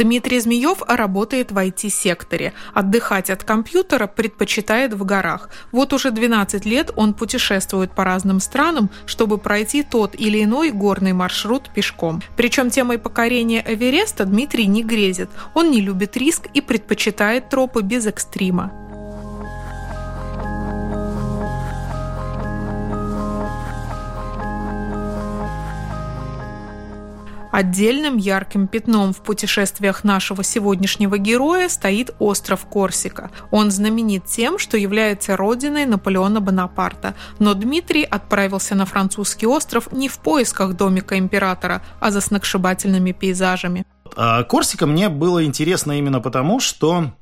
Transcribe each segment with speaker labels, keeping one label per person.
Speaker 1: Дмитрий Змеев работает в IT-секторе. Отдыхать от компьютера предпочитает в горах. Вот уже 12 лет он путешествует по разным странам, чтобы пройти тот или иной горный маршрут пешком. Причем темой покорения Эвереста Дмитрий не грезит. Он не любит риск и предпочитает тропы без экстрима. Отдельным ярким пятном в путешествиях нашего сегодняшнего героя стоит остров Корсика. Он знаменит тем, что является родиной Наполеона Бонапарта. Но Дмитрий отправился на французский остров не в поисках домика императора, а за сногсшибательными пейзажами.
Speaker 2: А Корсика мне было интересно именно потому, что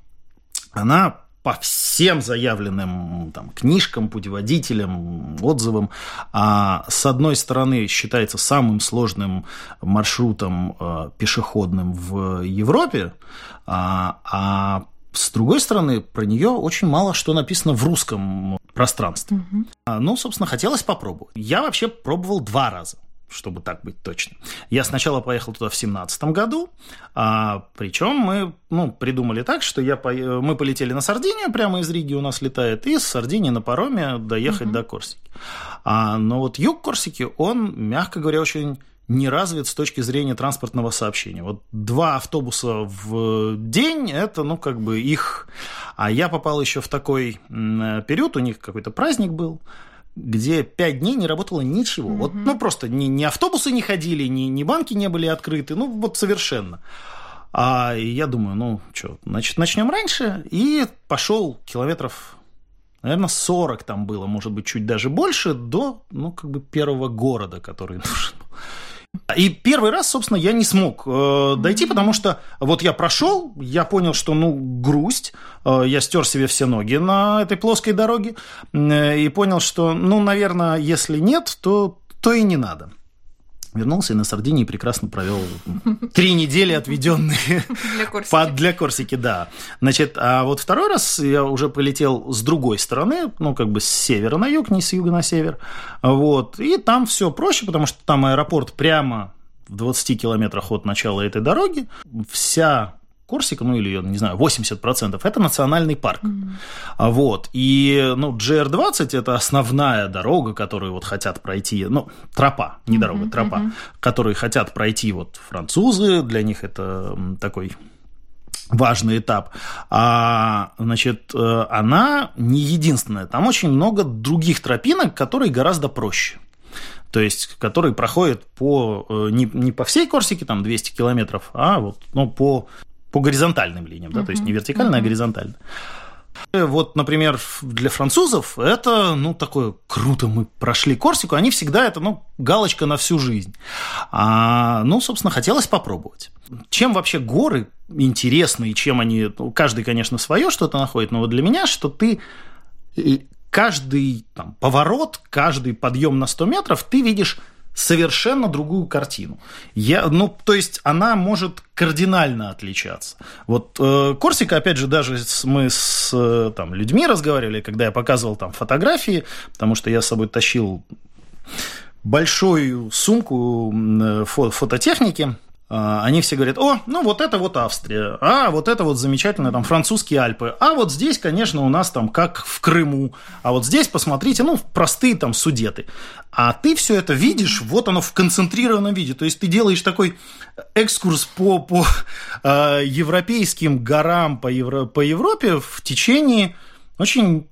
Speaker 2: она по всем заявленным там, книжкам, путеводителям, отзывам, а, с одной стороны считается самым сложным маршрутом а, пешеходным в Европе, а, а с другой стороны, про нее очень мало что написано в русском пространстве. Угу. Ну, собственно, хотелось попробовать. Я вообще пробовал два раза чтобы так быть точным. Я сначала поехал туда в семнадцатом году, а, причем мы ну, придумали так, что я по... мы полетели на Сардинию, прямо из Риги у нас летает, и с Сардинии на пароме доехать uh-huh. до Корсики. А, но вот юг Корсики, он, мягко говоря, очень не развит с точки зрения транспортного сообщения. Вот два автобуса в день – это, ну, как бы их... А я попал еще в такой период, у них какой-то праздник был, где пять дней не работало ничего. Mm-hmm. Вот, ну, просто ни, ни автобусы не ходили, ни, ни банки не были открыты, ну, вот совершенно. А я думаю, ну, что, значит, начнем раньше. И пошел километров, наверное, 40 там было, может быть, чуть даже больше, до, ну, как бы первого города, который нужен был. И первый раз, собственно, я не смог э, дойти, потому что вот я прошел, я понял, что, ну, грусть, э, я стер себе все ноги на этой плоской дороге, э, и понял, что, ну, наверное, если нет, то, то и не надо. Вернулся и на Сардинии прекрасно провел три недели, отведенные для Корсики. Под, для Корсики, да. Значит, а вот второй раз я уже полетел с другой стороны, ну, как бы с севера на юг, не с юга на север. Вот. И там все проще, потому что там аэропорт прямо в 20 километрах от начала этой дороги. Вся Корсика, ну или, не знаю, 80% это национальный парк. Mm-hmm. Вот. И, ну, GR20 это основная дорога, которую вот хотят пройти, ну, тропа, не дорога, mm-hmm. тропа, mm-hmm. которую хотят пройти вот французы, для них это такой важный этап. А, значит, э, она не единственная. Там очень много других тропинок, которые гораздо проще то есть которые проходят по, э, не, не по всей Корсике, там 200 километров, а вот ну, по по горизонтальным линиям, да, то есть не вертикально, uh-huh. а горизонтально. Вот, например, для французов это, ну, такое круто, мы прошли Корсику, они всегда это, ну, галочка на всю жизнь. А, ну, собственно, хотелось попробовать. Чем вообще горы интересны и чем они, ну, каждый, конечно, свое что-то находит, но вот для меня, что ты каждый там, поворот, каждый подъем на 100 метров ты видишь совершенно другую картину. Я, ну, то есть она может кардинально отличаться. Вот э, Корсика, опять же, даже с, мы с э, там, людьми разговаривали, когда я показывал там фотографии, потому что я с собой тащил большую сумку э, фототехники, они все говорят, о, ну вот это вот Австрия, а вот это вот замечательно, там, французские Альпы, а вот здесь, конечно, у нас там как в Крыму, а вот здесь, посмотрите, ну, простые там судеты. А ты все это видишь, вот оно в концентрированном виде, то есть ты делаешь такой экскурс по, по э, европейским горам по, Евро, по Европе в течение очень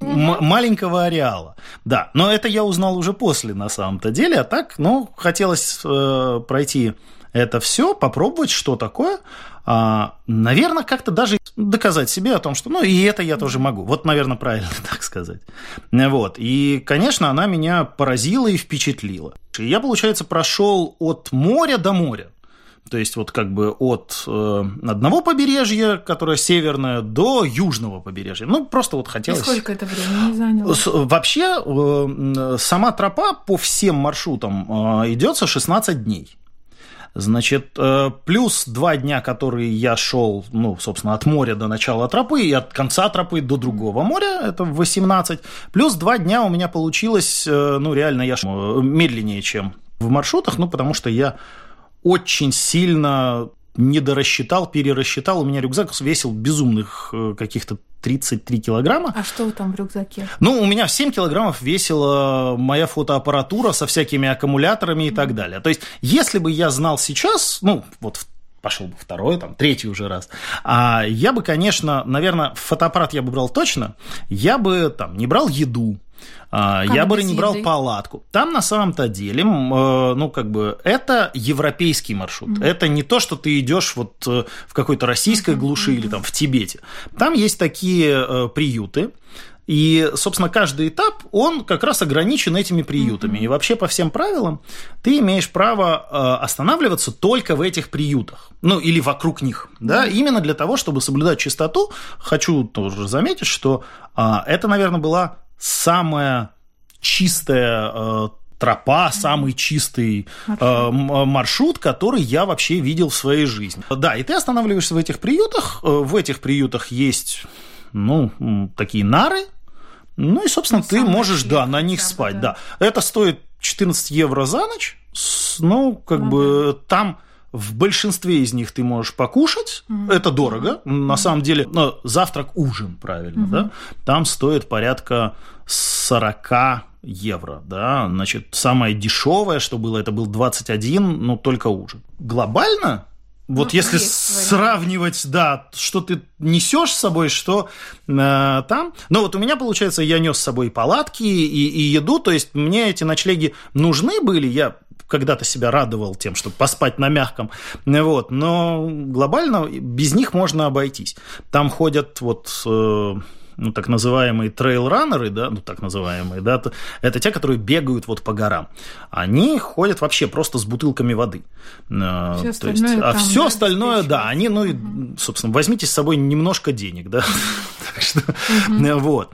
Speaker 2: м- маленького ареала. Да, но это я узнал уже после, на самом-то деле, а так, ну, хотелось э, пройти это все, попробовать, что такое. а, наверное, как-то даже доказать себе о том, что, ну, и это я тоже могу. Вот, наверное, правильно так сказать. Вот. И, конечно, она меня поразила и впечатлила. И я, получается, прошел от моря до моря. То есть вот как бы от э, одного побережья, которое северное, до южного побережья. Ну, просто вот хотелось...
Speaker 1: И сколько это времени заняло?
Speaker 2: Вообще, э, сама тропа по всем маршрутам э, идется 16 дней. Значит, э, плюс два дня, которые я шел, ну, собственно, от моря до начала тропы и от конца тропы до другого моря, это 18. Плюс два дня у меня получилось, э, ну, реально я шел медленнее, чем в маршрутах, ну, потому что я очень сильно недорассчитал, перерасчитал. У меня рюкзак весил безумных э, каких-то 33 килограмма.
Speaker 1: А что там в рюкзаке?
Speaker 2: Ну, у меня 7 килограммов весила моя фотоаппаратура со всякими аккумуляторами и mm-hmm. так далее. То есть, если бы я знал сейчас, ну, вот пошел бы второй, там, третий уже раз. А я бы, конечно, наверное, фотоаппарат я бы брал точно, я бы там не брал еду, как я бы не брал палатку. Там на самом-то деле, э, ну, как бы, это европейский маршрут. Mm-hmm. Это не то, что ты идешь вот э, в какой-то российской mm-hmm. глуши или там в Тибете. Там есть такие э, приюты, и, собственно, каждый этап, он как раз ограничен этими приютами. Mm-hmm. И вообще по всем правилам ты имеешь право останавливаться только в этих приютах. Ну, или вокруг них. Да? Mm-hmm. Именно для того, чтобы соблюдать чистоту. Хочу тоже заметить, что а, это, наверное, была самая чистая э, тропа, самый чистый маршрут. Э, маршрут, который я вообще видел в своей жизни. Да, и ты останавливаешься в этих приютах. Э, в этих приютах есть, ну, такие нары. Ну и, собственно, ну, ты можешь, да, на них спать, да. да. Это стоит 14 евро за ночь. Ну, как ну, бы там в большинстве из них ты можешь покушать, mm-hmm. это дорого. Mm-hmm. На самом деле, ну, завтрак, ужин, правильно, mm-hmm. да? Там стоит порядка 40 евро, да, значит, самое дешевое, что было, это был 21, но только ужин. Глобально, вот ну, если сравнивать, да, что ты несешь с собой, что э, там. Ну вот у меня, получается, я нес с собой палатки и, и еду, то есть мне эти ночлеги нужны были, я когда-то себя радовал тем, чтобы поспать на мягком, вот, но глобально без них можно обойтись. Там ходят вот э, ну, так называемые трейл-раннеры, да, ну, так называемые, да, это те, которые бегают вот по горам. Они ходят вообще просто с бутылками воды.
Speaker 1: Э, все То есть, а
Speaker 2: все остальное, да, они, ну, угу. собственно, возьмите с собой немножко денег, да, так что, вот.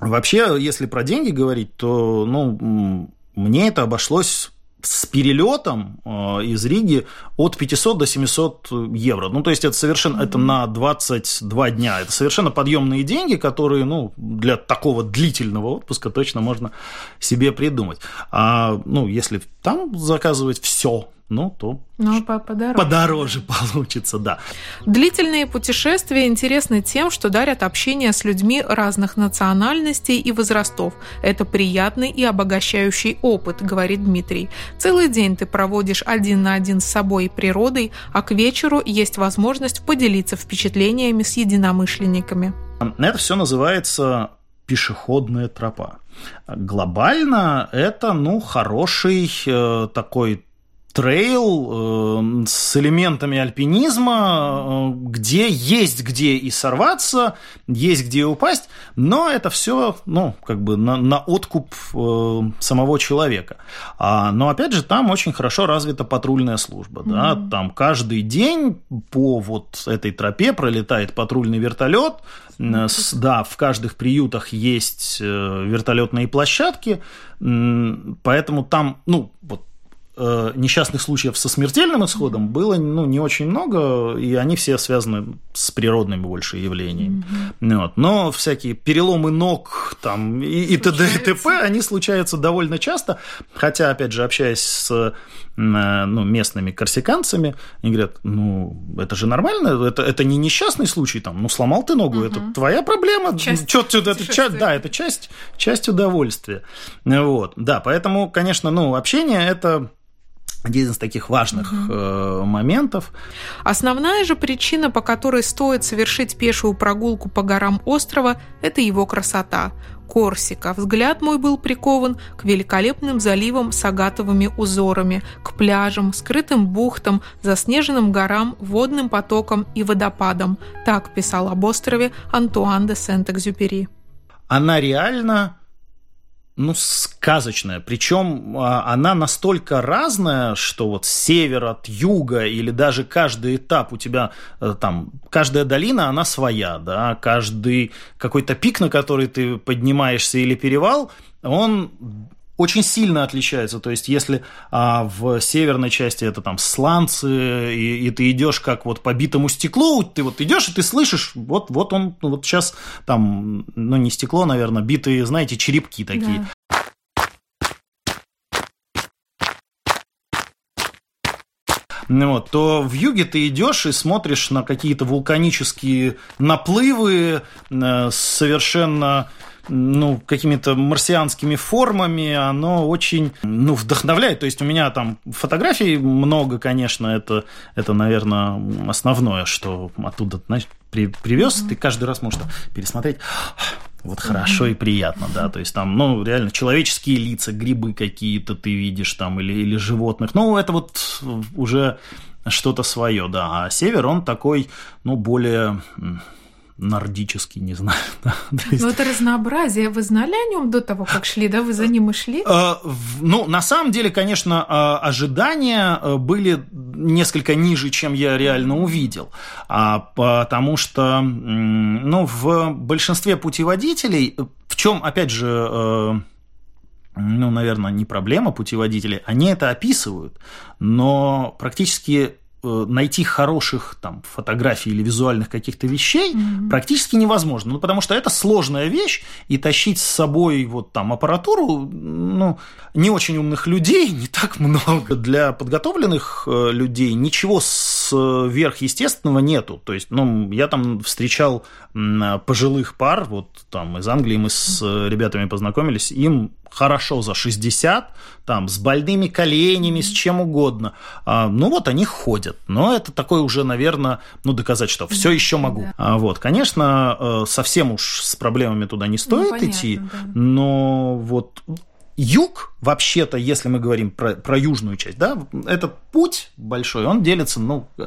Speaker 2: Вообще, если про деньги говорить, то, ну, мне это обошлось с перелетом э, из Риги от 500 до 700 евро. Ну, то есть это совершенно это на 22 дня. Это совершенно подъемные деньги, которые, ну, для такого длительного отпуска точно можно себе придумать. А, ну, если там заказывать все, ну, то
Speaker 1: ну, подороже.
Speaker 2: подороже получится, да.
Speaker 1: Длительные путешествия интересны тем, что дарят общение с людьми разных национальностей и возрастов. Это приятный и обогащающий опыт, говорит Дмитрий. Целый день ты проводишь один на один с собой и природой, а к вечеру есть возможность поделиться впечатлениями с единомышленниками.
Speaker 2: Это все называется пешеходная тропа. Глобально это, ну, хороший э, такой трейл э, с элементами альпинизма, э, где есть где и сорваться, есть где упасть, но это все, ну, как бы на, на откуп э, самого человека. А, но опять же, там очень хорошо развита патрульная служба, mm-hmm. да, там каждый день по вот этой тропе пролетает патрульный вертолет, mm-hmm. да, в каждых приютах есть вертолетные площадки, поэтому там, ну, вот Э, несчастных случаев со смертельным исходом было ну, не очень много, и они все связаны с природными больше явлениями. Mm-hmm. Вот. Но всякие переломы ног там, и, и т.д. и т.п. они случаются довольно часто, хотя, опять же, общаясь с э, ну, местными корсиканцами, они говорят, ну, это же нормально, это, это не несчастный случай, там, ну, сломал ты ногу, угу. это твоя проблема, часть Чё, это часть, да, это часть, часть удовольствия. Вот, да, поэтому, конечно, ну, общение – это один из таких важных угу. э, моментов.
Speaker 1: Основная же причина, по которой стоит совершить пешую прогулку по горам острова, это его красота. Корсика. Взгляд мой был прикован к великолепным заливам с агатовыми узорами, к пляжам, скрытым бухтам, заснеженным горам, водным потокам и водопадам. Так писал об острове Антуан де Сент-Экзюпери.
Speaker 2: Она реально ну, сказочная. Причем а, она настолько разная, что вот с севера, от юга, или даже каждый этап у тебя э, там, каждая долина, она своя, да, каждый какой-то пик, на который ты поднимаешься или перевал, он очень сильно отличается. То есть, если а, в северной части это там сланцы, и, и ты идешь как вот по битому стеклу, ты вот идешь и ты слышишь, вот, вот он, вот сейчас там, ну не стекло, наверное, битые, знаете, черепки такие. Да. Ну вот, то в юге ты идешь и смотришь на какие-то вулканические наплывы э, совершенно ну, какими-то марсианскими формами, оно очень, ну, вдохновляет. То есть у меня там фотографий много, конечно, это, это наверное, основное, что оттуда, знаешь, при, привез, ты каждый раз можешь пересмотреть. Вот хорошо и приятно, да, то есть там, ну, реально человеческие лица, грибы какие-то ты видишь там или, или животных, ну, это вот уже что-то свое, да, а север, он такой, ну, более нордический, не знаю. Да,
Speaker 1: есть... Но это разнообразие. Вы знали о нем до того, как шли, да? Вы за ним и шли?
Speaker 2: А, ну, на самом деле, конечно, а, ожидания э, были несколько ниже, чем я реально увидел. А, потому что, ну, в большинстве путеводителей, в чем, опять же, э, ну, наверное, не проблема путеводителей, они это описывают, но практически найти хороших там фотографий или визуальных каких-то вещей mm-hmm. практически невозможно, ну потому что это сложная вещь и тащить с собой вот там аппаратуру, ну не очень умных людей не так много для подготовленных э, людей ничего сверхъестественного нету, то есть ну я там встречал пожилых пар вот там из Англии мы с ребятами познакомились им хорошо за 60, там, с больными коленями, с чем угодно. А, ну, вот они ходят. Но это такое уже, наверное, ну, доказать, что все еще могу. Да. А, вот, конечно, э, совсем уж с проблемами туда не стоит ну, понятно, идти, да. но вот Юг, вообще-то, если мы говорим про, про южную часть, да, этот путь большой, он делится, ну, э,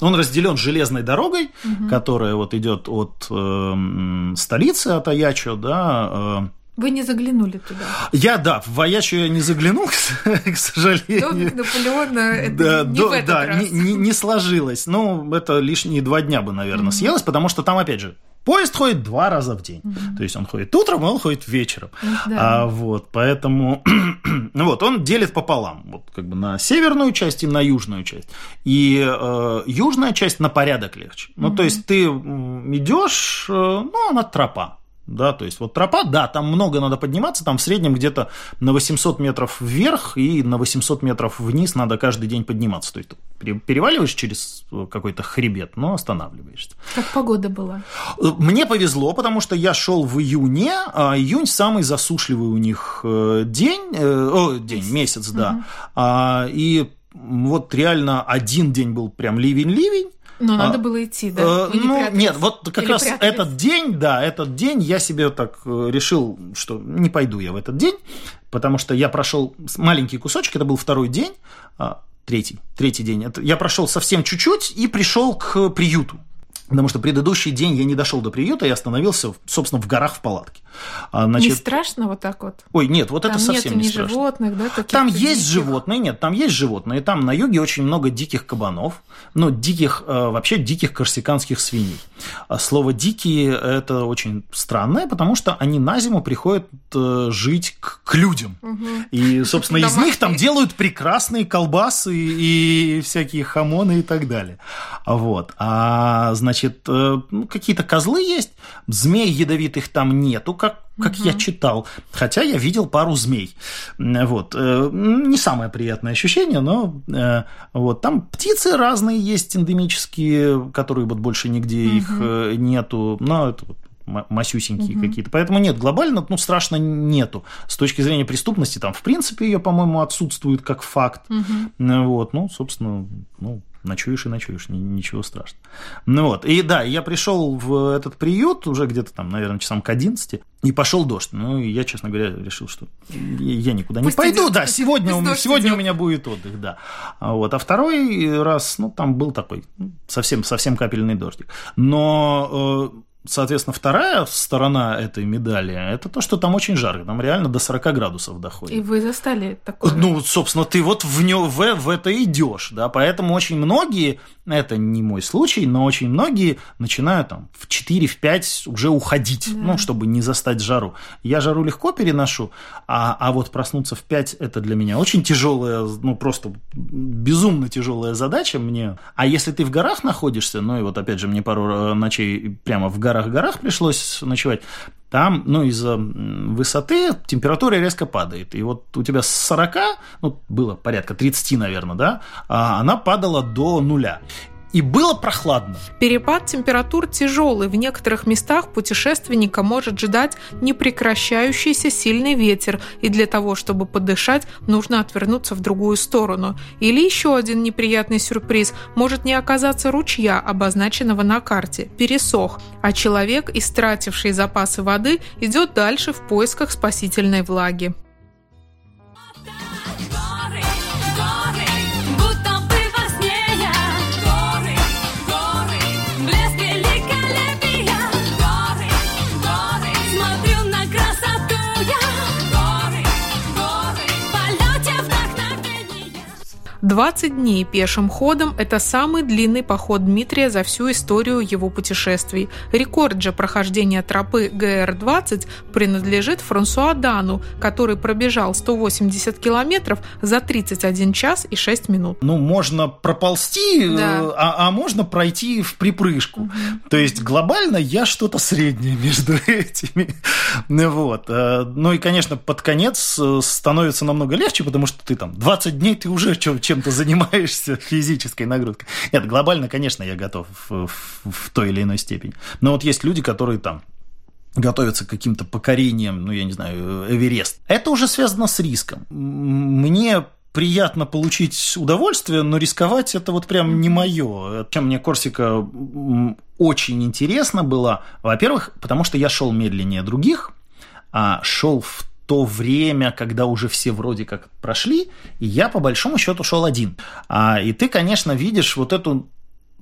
Speaker 2: он разделен железной дорогой, угу. которая вот идет от э, столицы, от Аячо, да, э,
Speaker 1: вы не заглянули туда?
Speaker 2: Я, да, в Воячу я не заглянул, к сожалению.
Speaker 1: До Наполеона это да, не до, в этот
Speaker 2: да,
Speaker 1: раз.
Speaker 2: Не, не, не сложилось. Ну, это лишние два дня бы, наверное, mm-hmm. съелось, потому что там, опять же, Поезд ходит два раза в день. Mm-hmm. То есть он ходит утром, он ходит вечером. Да. А, вот, поэтому ну вот, он делит пополам. Вот как бы на северную часть и на южную часть. И э, южная часть на порядок легче. Ну, то есть ты идешь, э, ну, она тропа да, то есть вот тропа, да, там много надо подниматься, там в среднем где-то на 800 метров вверх и на 800 метров вниз надо каждый день подниматься, то есть переваливаешь через какой-то хребет, но останавливаешься.
Speaker 1: Как погода была?
Speaker 2: Мне повезло, потому что я шел в июне, а июнь самый засушливый у них э, день, э, о, день, месяц, да, угу. и вот реально один день был прям ливень-ливень,
Speaker 1: но надо а, было идти, да?
Speaker 2: Э, ну, нет, вот как Или раз прятались? этот день, да, этот день я себе так э, решил, что не пойду я в этот день, потому что я прошел маленький кусочек, это был второй день, а, третий, третий день. Я прошел совсем чуть-чуть и пришел к приюту. Потому что предыдущий день я не дошел до приюта и остановился, собственно, в горах в палатке.
Speaker 1: А, значит... Не страшно вот так вот?
Speaker 2: Ой, нет, вот там это совсем не страшно.
Speaker 1: животных, да?
Speaker 2: Там есть диких? животные, нет, там есть животные. Там на юге очень много диких кабанов, ну, диких, э, вообще диких корсиканских свиней. А слово «дикие» – это очень странное, потому что они на зиму приходят э, жить к, к людям. Угу. И, собственно, из них там делают прекрасные колбасы и всякие хамоны и так далее. Вот. А, значит, значит, э, ну, какие-то козлы есть, змей ядовитых там нету, как, как угу. я читал. Хотя я видел пару змей. Вот. Э, не самое приятное ощущение, но э, вот. Там птицы разные есть, эндемические, которые вот больше нигде угу. их нету. Но это вот масюсенькие угу. какие-то. Поэтому нет, глобально, ну, страшно нету. С точки зрения преступности, там, в принципе, ее, по-моему, отсутствует как факт. Угу. Вот, ну, собственно, ну, ночуешь и ночуешь, ничего страшного. Ну вот, и да, я пришел в этот приют уже где-то там, наверное, часам к 11, и пошел дождь. Ну, и я, честно говоря, решил, что я никуда Пусть не пойду, идет, да, сегодня, у, сегодня идет. у меня будет отдых, да. А вот, а второй раз, ну, там был такой совсем, совсем капельный дождик. Но э, Соответственно, вторая сторона этой медали – это то, что там очень жарко, там реально до 40 градусов доходит.
Speaker 1: И вы застали такое?
Speaker 2: Ну, собственно, ты вот в, нё, в, в это идешь, да, поэтому очень многие, это не мой случай, но очень многие начинают там в 4-5 уже уходить, да. ну, чтобы не застать жару. Я жару легко переношу, а, а вот проснуться в 5 – это для меня очень тяжелая, ну, просто безумно тяжелая задача мне. А если ты в горах находишься, ну, и вот опять же, мне пару э, ночей прямо в горах горах-горах пришлось ночевать, там, ну, из-за высоты температура резко падает. И вот у тебя с 40, ну, было порядка 30, наверное, да, а она падала до нуля и было прохладно.
Speaker 1: Перепад температур тяжелый. В некоторых местах путешественника может ждать непрекращающийся сильный ветер, и для того, чтобы подышать, нужно отвернуться в другую сторону. Или еще один неприятный сюрприз – может не оказаться ручья, обозначенного на карте, пересох, а человек, истративший запасы воды, идет дальше в поисках спасительной влаги. – 20 дней пешим ходом – это самый длинный поход Дмитрия за всю историю его путешествий. Рекорд же прохождения тропы ГР-20 принадлежит Франсуа Дану, который пробежал 180 километров за 31 час и 6 минут.
Speaker 2: Ну, можно проползти, э, да. а, а можно пройти в припрыжку. То есть глобально я что-то среднее между этими. Вот. Э, ну и, конечно, под конец э, становится намного легче, потому что ты там 20 дней ты уже чем чем-то занимаешься физической нагрузкой. Нет, глобально, конечно, я готов в, в, в той или иной степени. Но вот есть люди, которые там готовятся к каким-то покорениям, ну, я не знаю, Эверест. Это уже связано с риском. Мне приятно получить удовольствие, но рисковать это вот прям не мое. Чем мне Корсика очень интересно было, во-первых, потому что я шел медленнее других, а шел в то время, когда уже все вроде как прошли, и я по большому счету шел один. А, и ты, конечно, видишь вот эту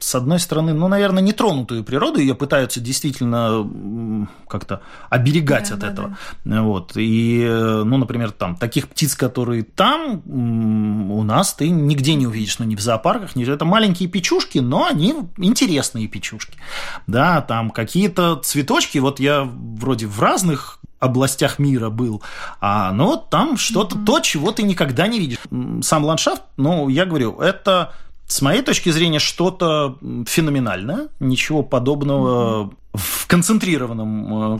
Speaker 2: с одной стороны, ну, наверное, нетронутую природу, ее пытаются действительно как-то оберегать да, от да, этого. Да. Вот. И, ну, например, там, таких птиц, которые там, у нас ты нигде не увидишь, ну, ни в зоопарках, ни... это маленькие печушки, но они интересные печушки. Да, там какие-то цветочки, вот я вроде в разных областях мира был. А, но вот там что-то, mm-hmm. то, чего ты никогда не видишь. Сам ландшафт, ну, я говорю, это с моей точки зрения что-то феноменальное, ничего подобного mm-hmm. в концентрированном э,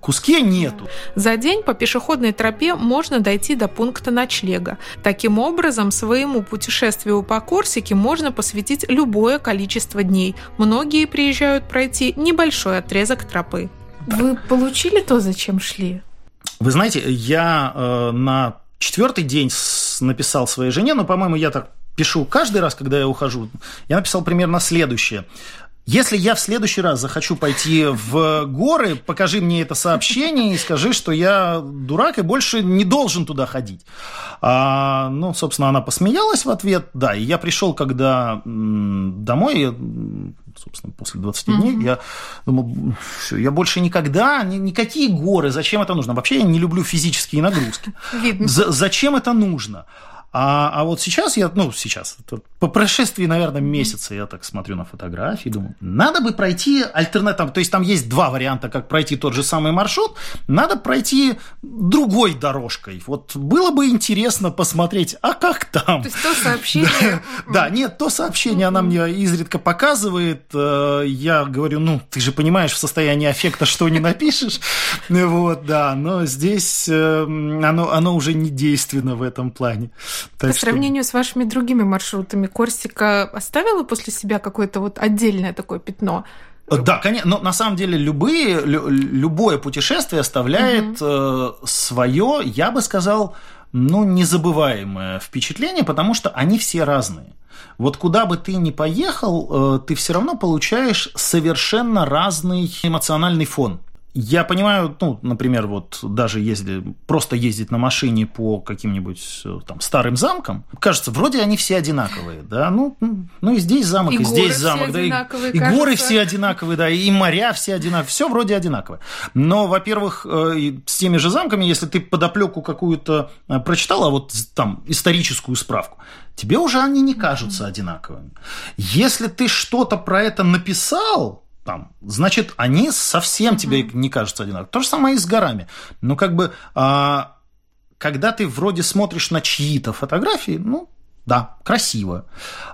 Speaker 2: куске нету.
Speaker 1: За день по пешеходной тропе можно дойти до пункта ночлега. Таким образом, своему путешествию по Корсике можно посвятить любое количество дней. Многие приезжают пройти небольшой отрезок тропы. Вы получили то, зачем шли?
Speaker 2: Вы знаете, я э, на четвертый день написал своей жене, но, по-моему, я так пишу каждый раз, когда я ухожу. Я написал примерно следующее. Если я в следующий раз захочу пойти в горы, покажи мне это сообщение и скажи, что я дурак и больше не должен туда ходить. А, ну, собственно, она посмеялась в ответ, да, и я пришел, когда домой, собственно, после 20 mm-hmm. дней, я думал, все, я больше никогда, ни, никакие горы, зачем это нужно? Вообще я не люблю физические нагрузки. Видно. За, зачем это нужно? А, а вот сейчас я, ну, сейчас, по прошествии, наверное, месяца я так смотрю на фотографии, думаю, надо бы пройти альтернативно, то есть там есть два варианта, как пройти тот же самый маршрут, надо пройти другой дорожкой. Вот было бы интересно посмотреть, а как там?
Speaker 1: То есть то сообщение...
Speaker 2: Да, нет, то сообщение она мне изредка показывает, э, я говорю, ну, ты же понимаешь, в состоянии аффекта что не напишешь, вот, да, но здесь э, оно, оно уже не действенно в этом плане.
Speaker 1: Так По что... сравнению с вашими другими маршрутами, Корсика оставила после себя какое-то вот отдельное такое пятно? друга.
Speaker 2: Да, конечно, но на самом деле любые, лю, любое путешествие оставляет угу. э, свое, я бы сказал, ну, незабываемое впечатление, потому что они все разные. Вот куда бы ты ни поехал, э, ты все равно получаешь совершенно разный эмоциональный фон. Я понимаю, ну, например, вот даже если просто ездить на машине по каким-нибудь э, там старым замкам, кажется, вроде они все одинаковые, да, ну, ну и здесь замок, и, и здесь замок, да, и, и горы все одинаковые, да, и моря все одинаковые, все вроде одинаковое. Но, во-первых, э, с теми же замками, если ты подоплеку какую-то э, прочитал, а вот там историческую справку, тебе уже они не кажутся одинаковыми. Если ты что-то про это написал, там, значит, они совсем тебе не кажутся одинаковыми. То же самое и с горами. Ну, как бы, а, когда ты вроде смотришь на чьи-то фотографии, ну, да, красиво.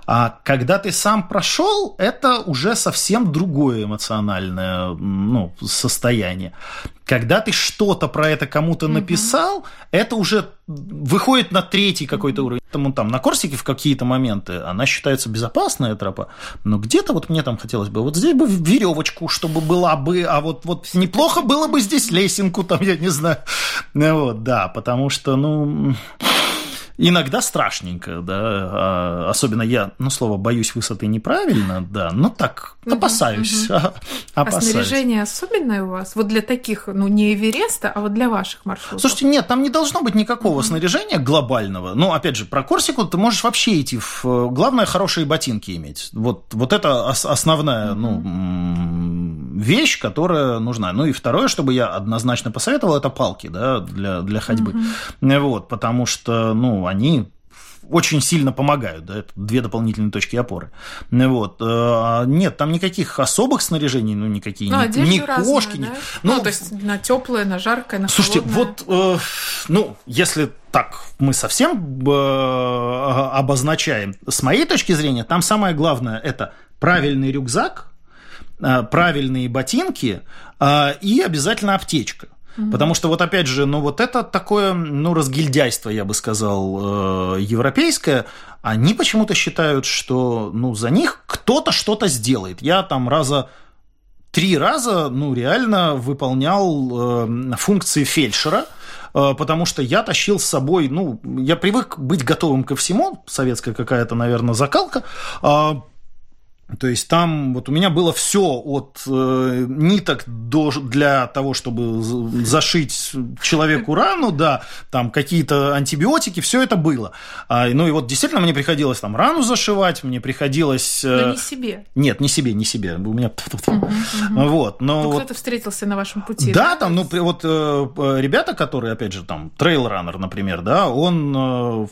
Speaker 2: А когда ты сам прошел, это уже совсем другое эмоциональное ну, состояние. Когда ты что-то про это кому-то угу. написал, это уже выходит на третий какой-то уровень. Тому там на Корсике в какие-то моменты она считается безопасная тропа, но где-то вот мне там хотелось бы, вот здесь бы веревочку, чтобы была бы, а вот, вот неплохо было бы здесь лесенку, там, я не знаю. Вот, да, потому что, ну... Иногда страшненько, да, а, особенно я, ну, слово «боюсь высоты» неправильно, да, но так, опасаюсь,
Speaker 1: угу. опасаюсь. А снаряжение особенное у вас? Вот для таких, ну, не Эвереста, а вот для ваших маршрутов?
Speaker 2: Слушайте, нет, там не должно быть никакого угу. снаряжения глобального, но, опять же, про Корсику ты можешь вообще идти в... Главное, хорошие ботинки иметь, вот, вот это основная, угу. ну, вещь, которая нужна. Ну, и второе, чтобы я однозначно посоветовал, это палки, да, для, для ходьбы, угу. вот, потому что, ну, они очень сильно помогают, да, это две дополнительные точки опоры. Вот. Э, нет, там никаких особых снаряжений, ну, никакие, ну, ни, ни разная, кошки, да? ни...
Speaker 1: Ну, ну, то есть на теплое, на жаркое, на
Speaker 2: Слушайте,
Speaker 1: холодное.
Speaker 2: вот, э, ну, если так мы совсем э, обозначаем, с моей точки зрения, там самое главное – это правильный рюкзак, э, правильные ботинки э, и обязательно аптечка. Потому что вот опять же, ну вот это такое, ну, разгильдяйство, я бы сказал, э, европейское, они почему-то считают, что, ну, за них кто-то что-то сделает. Я там раза три раза, ну, реально выполнял э, функции фельдшера, э, потому что я тащил с собой, ну, я привык быть готовым ко всему, советская какая-то, наверное, закалка, а, то есть там вот у меня было все от э, ниток до, для того, чтобы зашить человеку рану, да, там какие-то антибиотики, все это было. А, ну и вот действительно мне приходилось там рану зашивать, мне приходилось...
Speaker 1: Э... Но не себе.
Speaker 2: Нет, не себе, не себе. У меня... Вот, но...
Speaker 1: Ну, кто-то встретился на вашем пути.
Speaker 2: Да, там, ну, вот э, ребята, которые, опять же, там, трейл-раннер, например, да, он э,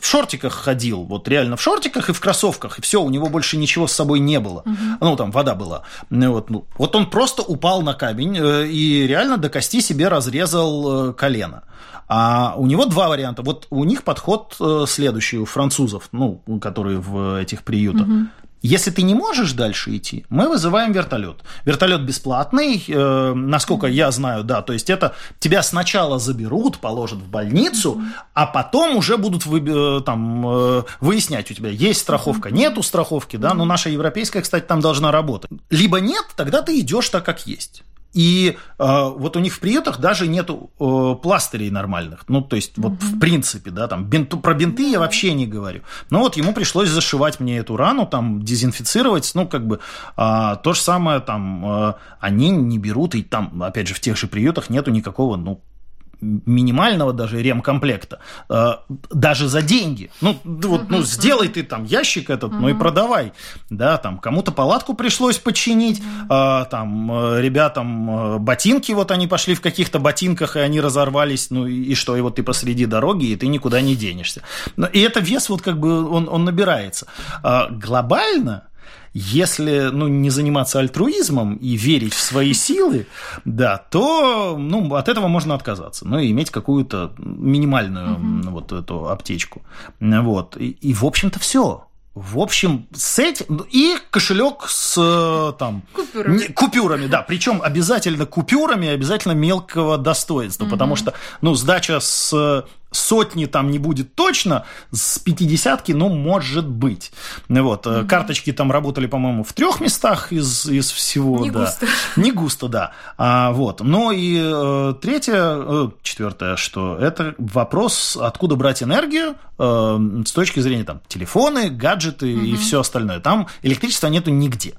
Speaker 2: в шортиках ходил, вот реально в шортиках и в кроссовках, и все, у него больше ничего с собой не было угу. ну там вода была, вот, ну, вот он просто упал на камень э, и реально до кости себе разрезал э, колено. А у него два варианта. Вот у них подход э, следующий, у французов, ну, которые в этих приютах. Угу. Если ты не можешь дальше идти, мы вызываем вертолет. Вертолет бесплатный, э, насколько я знаю, да. То есть это тебя сначала заберут, положат в больницу, а потом уже будут вы, э, там, э, выяснять у тебя, есть страховка, нету страховки, да. Но наша европейская, кстати, там должна работать. Либо нет, тогда ты идешь так, как есть. И э, вот у них в приютах даже нету э, пластырей нормальных. Ну, то есть, вот угу. в принципе, да, там бинту, про бинты да. я вообще не говорю. Но вот ему пришлось зашивать мне эту рану, там, дезинфицировать. Ну, как бы э, то же самое там э, они не берут, и там, опять же, в тех же приютах нету никакого, ну, минимального даже ремкомплекта, э, даже за деньги. Ну, вот, ну, сделай ты там ящик этот, ну и продавай. Да, там кому-то палатку пришлось починить, э, там э, ребятам ботинки, вот они пошли в каких-то ботинках, и они разорвались, ну и что, и вот ты посреди дороги, и ты никуда не денешься. И это вес вот как бы он, он набирается. Глобально если ну, не заниматься альтруизмом и верить в свои силы, да, то ну, от этого можно отказаться, ну и иметь какую-то минимальную угу. вот эту аптечку. Вот. И, и в общем-то, все. В общем, с этим ну, и кошелек с там
Speaker 1: купюрами,
Speaker 2: не, купюрами да, причем обязательно купюрами, обязательно мелкого достоинства, угу. потому что ну сдача с сотни там не будет точно, с пятидесятки, ну, может быть. Вот. Mm-hmm. Карточки там работали, по-моему, в трех местах из, из всего.
Speaker 1: Не
Speaker 2: да.
Speaker 1: густо.
Speaker 2: Не густо, да. А, вот. Ну и э, третье, э, четвертое, что это вопрос, откуда брать энергию э, с точки зрения там телефоны, гаджеты mm-hmm. и все остальное. Там электричества нету нигде.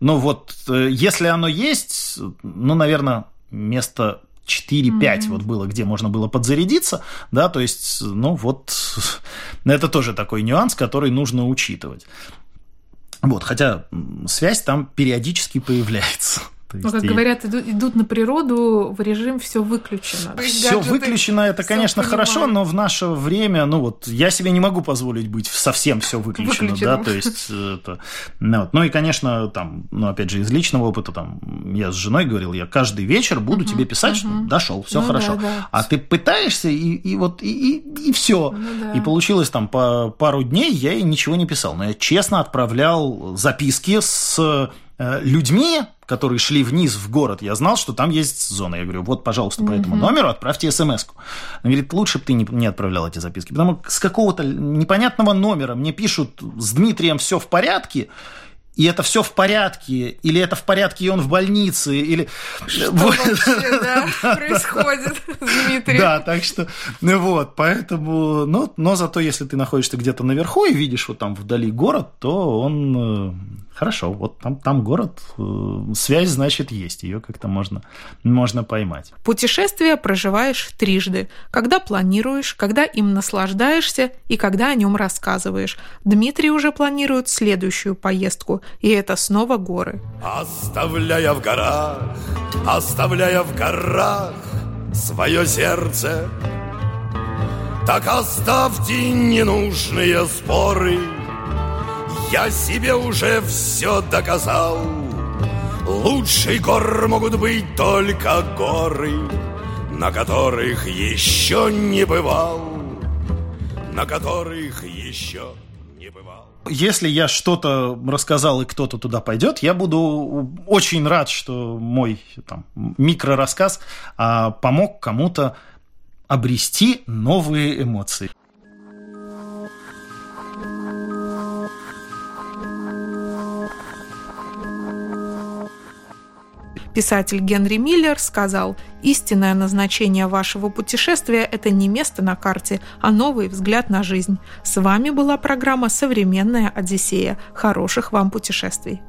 Speaker 2: Но вот э, если оно есть, ну, наверное, место 4-5 mm-hmm. вот было, где можно было подзарядиться, да, то есть, ну вот, это тоже такой нюанс, который нужно учитывать. Вот, хотя связь там периодически появляется.
Speaker 1: Ну, как и... говорят, идут, идут на природу в режим все выключено.
Speaker 2: Все выключено, это, конечно, понимаю. хорошо, но в наше время, ну вот, я себе не могу позволить быть совсем все выключено, выключено. да, то есть это, ну, вот. ну и, конечно, там, ну опять же из личного опыта, там, я с женой говорил, я каждый вечер буду uh-huh, тебе писать, uh-huh. что дошел, все ну, хорошо, да, да. а ты пытаешься и, и вот и, и, и все, ну, да. и получилось там по пару дней я ей ничего не писал, но я честно отправлял записки с Э, людьми, которые шли вниз в город, я знал, что там есть зона. Я говорю, вот, пожалуйста, по этому номеру отправьте смс -ку. Он говорит, лучше бы ты не, не отправлял эти записки, потому что с какого-то непонятного номера мне пишут, с Дмитрием все в порядке, и это все в порядке, или это в порядке, и он в больнице, или...
Speaker 1: Что вообще, да, происходит Дмитрий?
Speaker 2: Да, так что, ну вот, поэтому, ну, но зато если ты находишься где-то наверху и видишь вот там вдали город, то он э, Хорошо, вот там, там город, э, связь, значит, есть, ее как-то можно, можно поймать.
Speaker 1: Путешествие проживаешь трижды, когда планируешь, когда им наслаждаешься и когда о нем рассказываешь. Дмитрий уже планирует следующую поездку, и это снова горы.
Speaker 3: Оставляя в горах, оставляя в горах свое сердце, так оставьте ненужные споры – я себе уже все доказал. Лучшие гор могут быть только горы На которых еще не бывал. На которых еще не бывал.
Speaker 2: Если я что-то рассказал и кто-то туда пойдет, я буду очень рад, что мой там, микрорассказ а, помог кому-то обрести новые эмоции.
Speaker 1: Писатель Генри Миллер сказал, «Истинное назначение вашего путешествия – это не место на карте, а новый взгляд на жизнь». С вами была программа «Современная Одиссея». Хороших вам путешествий!